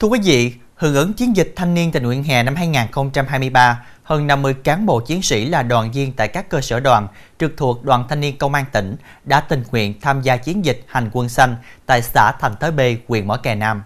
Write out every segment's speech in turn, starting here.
Thưa quý vị, hưởng ứng chiến dịch thanh niên tình nguyện hè năm 2023, hơn 50 cán bộ chiến sĩ là đoàn viên tại các cơ sở đoàn trực thuộc Đoàn Thanh niên Công an tỉnh đã tình nguyện tham gia chiến dịch hành quân xanh tại xã Thành Thới B, huyện Mỏ Cày Nam.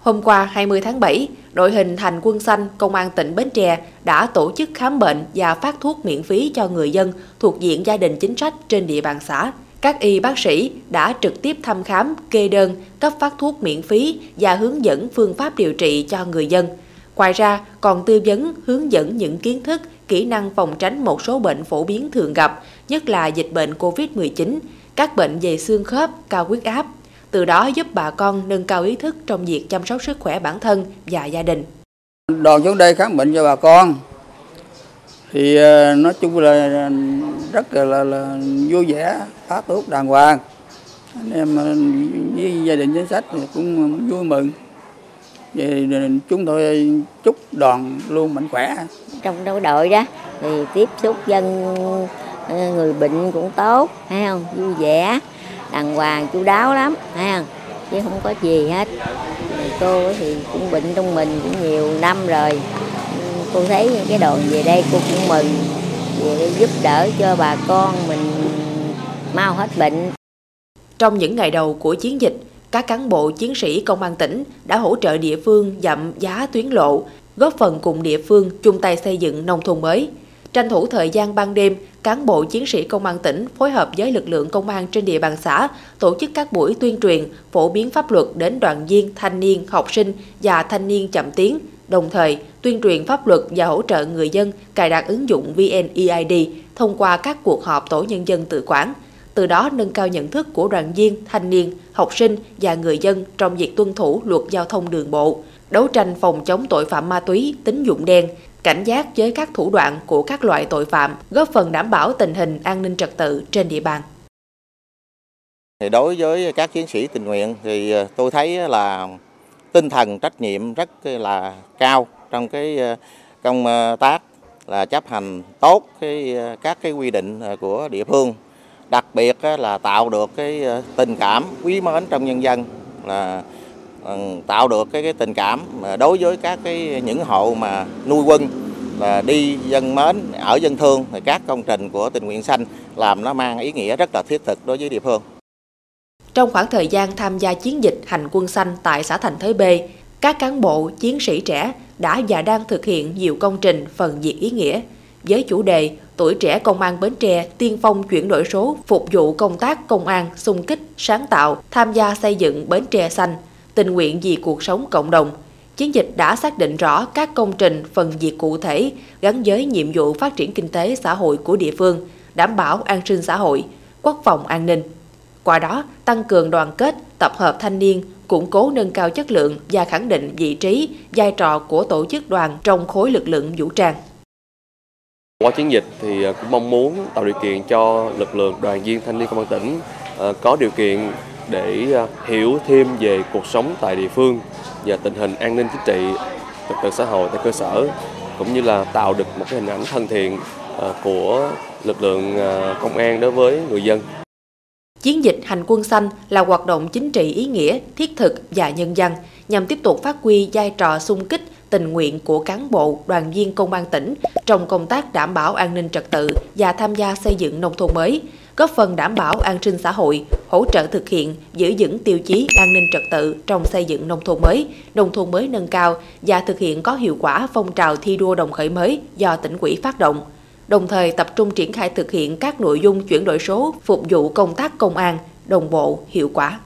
Hôm qua 20 tháng 7, đội hình Thành quân xanh Công an tỉnh Bến Tre đã tổ chức khám bệnh và phát thuốc miễn phí cho người dân thuộc diện gia đình chính sách trên địa bàn xã. Các y bác sĩ đã trực tiếp thăm khám, kê đơn, cấp phát thuốc miễn phí và hướng dẫn phương pháp điều trị cho người dân. Ngoài ra, còn tư vấn, hướng dẫn những kiến thức, kỹ năng phòng tránh một số bệnh phổ biến thường gặp, nhất là dịch bệnh COVID-19, các bệnh về xương khớp, cao huyết áp, từ đó giúp bà con nâng cao ý thức trong việc chăm sóc sức khỏe bản thân và gia đình. Đoàn xuống đây khám bệnh cho bà con, thì ờ, nói chung là ờ, rất là, là, là vui vẻ phát tốt đàng hoàng. Anh em ờ, với gia đình chính sách cũng vui mừng. Về chúng tôi chúc đoàn luôn mạnh khỏe. Trong đấu đội đó thì tiếp xúc dân người bệnh cũng tốt hay không? Vui vẻ đàng hoàng chú đáo lắm hay không? Chứ không có gì hết. Cô thì cũng bệnh trong mình cũng nhiều năm rồi cô thấy cái đoàn về đây cô cũng mừng về để giúp đỡ cho bà con mình mau hết bệnh. Trong những ngày đầu của chiến dịch, các cán bộ chiến sĩ công an tỉnh đã hỗ trợ địa phương dặm giá tuyến lộ, góp phần cùng địa phương chung tay xây dựng nông thôn mới. Tranh thủ thời gian ban đêm, cán bộ chiến sĩ công an tỉnh phối hợp với lực lượng công an trên địa bàn xã tổ chức các buổi tuyên truyền, phổ biến pháp luật đến đoàn viên, thanh niên, học sinh và thanh niên chậm tiến, đồng thời tuyên truyền pháp luật và hỗ trợ người dân cài đặt ứng dụng VNEID thông qua các cuộc họp tổ nhân dân tự quản, từ đó nâng cao nhận thức của đoàn viên, thanh niên, học sinh và người dân trong việc tuân thủ luật giao thông đường bộ, đấu tranh phòng chống tội phạm ma túy, tín dụng đen, cảnh giác với các thủ đoạn của các loại tội phạm, góp phần đảm bảo tình hình an ninh trật tự trên địa bàn. Thì đối với các chiến sĩ tình nguyện thì ờ, tôi thấy là tinh thần trách nhiệm rất là cao trong cái ờ, công ờ, tác là chấp hành tốt cái ờ, các cái quy định của địa phương đặc biệt là tạo được cái tình cảm quý mến trong nhân dân là tạo được cái, cái tình cảm đối với các cái những hộ mà nuôi quân là đi dân mến ở dân thương thì các công trình của tình nguyện xanh làm nó mang ý nghĩa rất là thiết thực đối với địa phương. Trong khoảng thời gian tham gia chiến dịch hành quân xanh tại xã Thành Thới B, các cán bộ, chiến sĩ trẻ đã và đang thực hiện nhiều công trình phần việc ý nghĩa với chủ đề Tuổi trẻ công an Bến Tre tiên phong chuyển đổi số phục vụ công tác công an, xung kích, sáng tạo, tham gia xây dựng Bến Tre xanh, tình nguyện vì cuộc sống cộng đồng. Chiến dịch đã xác định rõ các công trình phần việc cụ thể gắn với nhiệm vụ phát triển kinh tế xã hội của địa phương, đảm bảo an sinh xã hội, quốc phòng an ninh. Qua đó, tăng cường đoàn kết, tập hợp thanh niên, củng cố nâng cao chất lượng và khẳng định vị trí, vai trò của tổ chức đoàn trong khối lực lượng vũ trang. Qua chiến dịch thì à, cũng mong muốn tạo điều kiện cho lực lượng đoàn viên thanh niên công an tỉnh à, có điều kiện để à, hiểu thêm về cuộc sống tại địa phương và tình hình an ninh chính trị, trật tự xã hội tại cơ sở cũng như là tạo được một cái hình ảnh thân thiện của lực lượng công an đối với người dân. Chiến dịch hành quân xanh là hoạt động chính trị ý nghĩa, thiết thực và nhân dân nhằm tiếp tục phát huy vai trò sung kích tình nguyện của cán bộ, đoàn viên công an tỉnh trong công tác đảm bảo an ninh trật tự và tham gia xây dựng nông thôn mới, góp phần đảm bảo an sinh xã hội, hỗ trợ thực hiện, giữ vững tiêu chí an ninh trật tự trong xây dựng nông thôn mới, nông thôn mới nâng cao và thực hiện có hiệu quả phong trào thi đua đồng khởi mới do tỉnh quỹ phát động đồng thời tập trung triển khai thực hiện các nội dung chuyển đổi số, phục vụ công tác công an, đồng bộ, hiệu quả.